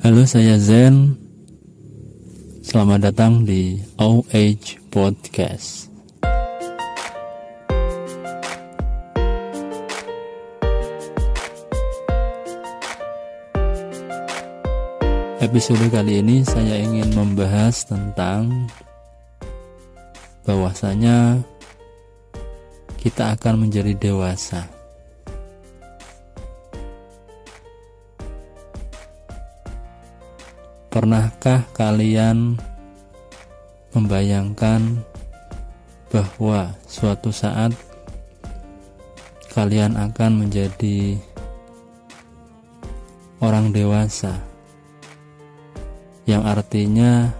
Halo, saya Zen. Selamat datang di OH Podcast. Episode kali ini saya ingin membahas tentang bahwasanya kita akan menjadi dewasa. Pernahkah kalian membayangkan bahwa suatu saat kalian akan menjadi orang dewasa? Yang artinya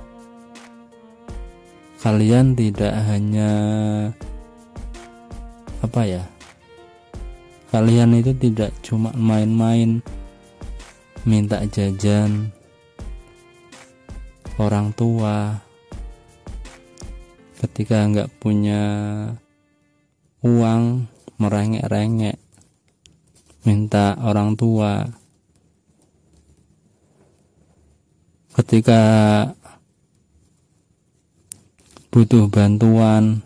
kalian tidak hanya apa ya? Kalian itu tidak cuma main-main minta jajan orang tua ketika nggak punya uang merengek-rengek minta orang tua. Ketika butuh bantuan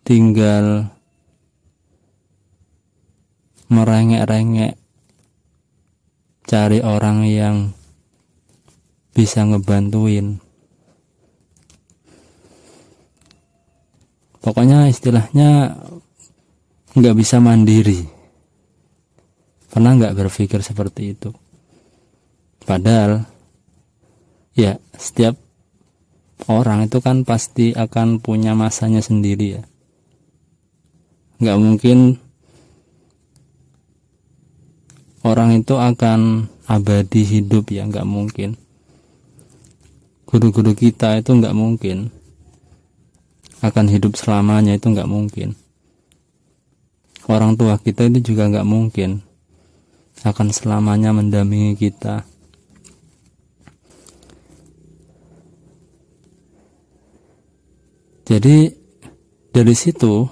tinggal merengek-rengek cari orang yang bisa ngebantuin. Pokoknya istilahnya nggak bisa mandiri. Pernah nggak berpikir seperti itu? Padahal ya setiap orang itu kan pasti akan punya masanya sendiri ya. Nggak mungkin orang itu akan abadi hidup ya nggak mungkin guru-guru kita itu nggak mungkin. Akan hidup selamanya itu nggak mungkin. Orang tua kita itu juga nggak mungkin akan selamanya mendampingi kita. Jadi dari situ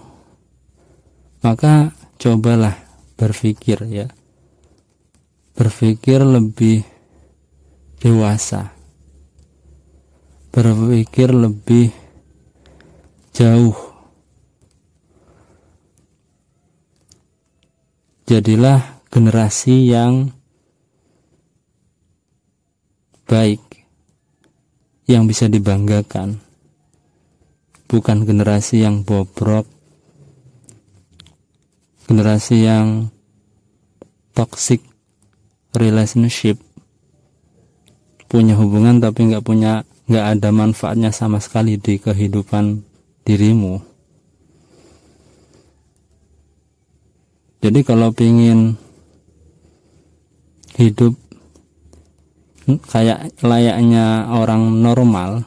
maka cobalah berpikir ya. Berpikir lebih dewasa berpikir lebih jauh. Jadilah generasi yang baik, yang bisa dibanggakan, bukan generasi yang bobrok, generasi yang toxic relationship, punya hubungan tapi nggak punya nggak ada manfaatnya sama sekali di kehidupan dirimu. Jadi kalau ingin hidup kayak layaknya orang normal,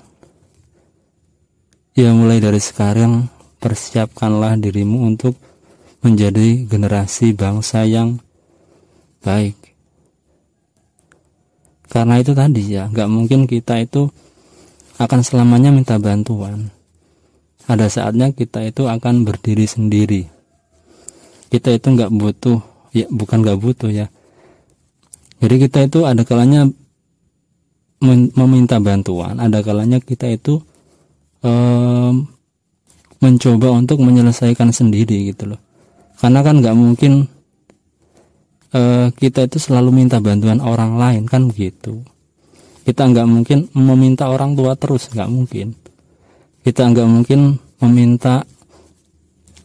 ya mulai dari sekarang persiapkanlah dirimu untuk menjadi generasi bangsa yang baik. Karena itu tadi ya, nggak mungkin kita itu akan selamanya minta bantuan. Ada saatnya kita itu akan berdiri sendiri. Kita itu nggak butuh, ya bukan nggak butuh ya. Jadi kita itu ada kalanya meminta bantuan, ada kalanya kita itu um, mencoba untuk menyelesaikan sendiri gitu loh. Karena kan nggak mungkin uh, kita itu selalu minta bantuan orang lain kan gitu kita nggak mungkin meminta orang tua terus nggak mungkin. Kita nggak mungkin meminta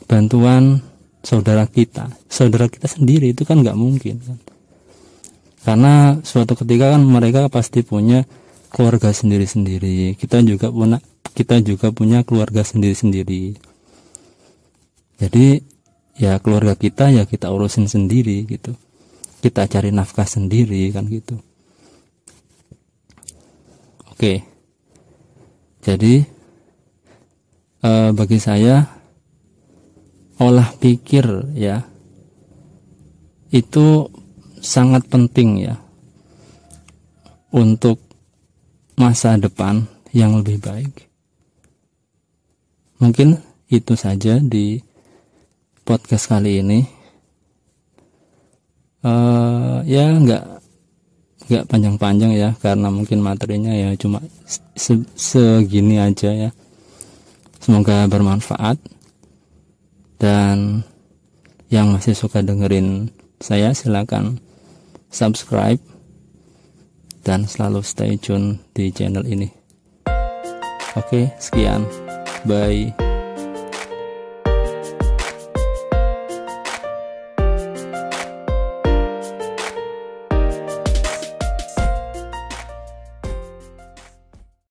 bantuan saudara kita. Saudara kita sendiri itu kan nggak mungkin kan. Karena suatu ketika kan mereka pasti punya keluarga sendiri-sendiri. Kita juga punya kita juga punya keluarga sendiri-sendiri. Jadi ya keluarga kita ya kita urusin sendiri gitu. Kita cari nafkah sendiri kan gitu Oke. Jadi eh, bagi saya olah pikir ya itu sangat penting ya untuk masa depan yang lebih baik. Mungkin itu saja di podcast kali ini. uh, ya nggak nggak panjang-panjang ya karena mungkin materinya ya cuma se segini aja ya. Semoga bermanfaat. Dan yang masih suka dengerin saya silakan subscribe dan selalu stay tune di channel ini. Oke sekian. Bye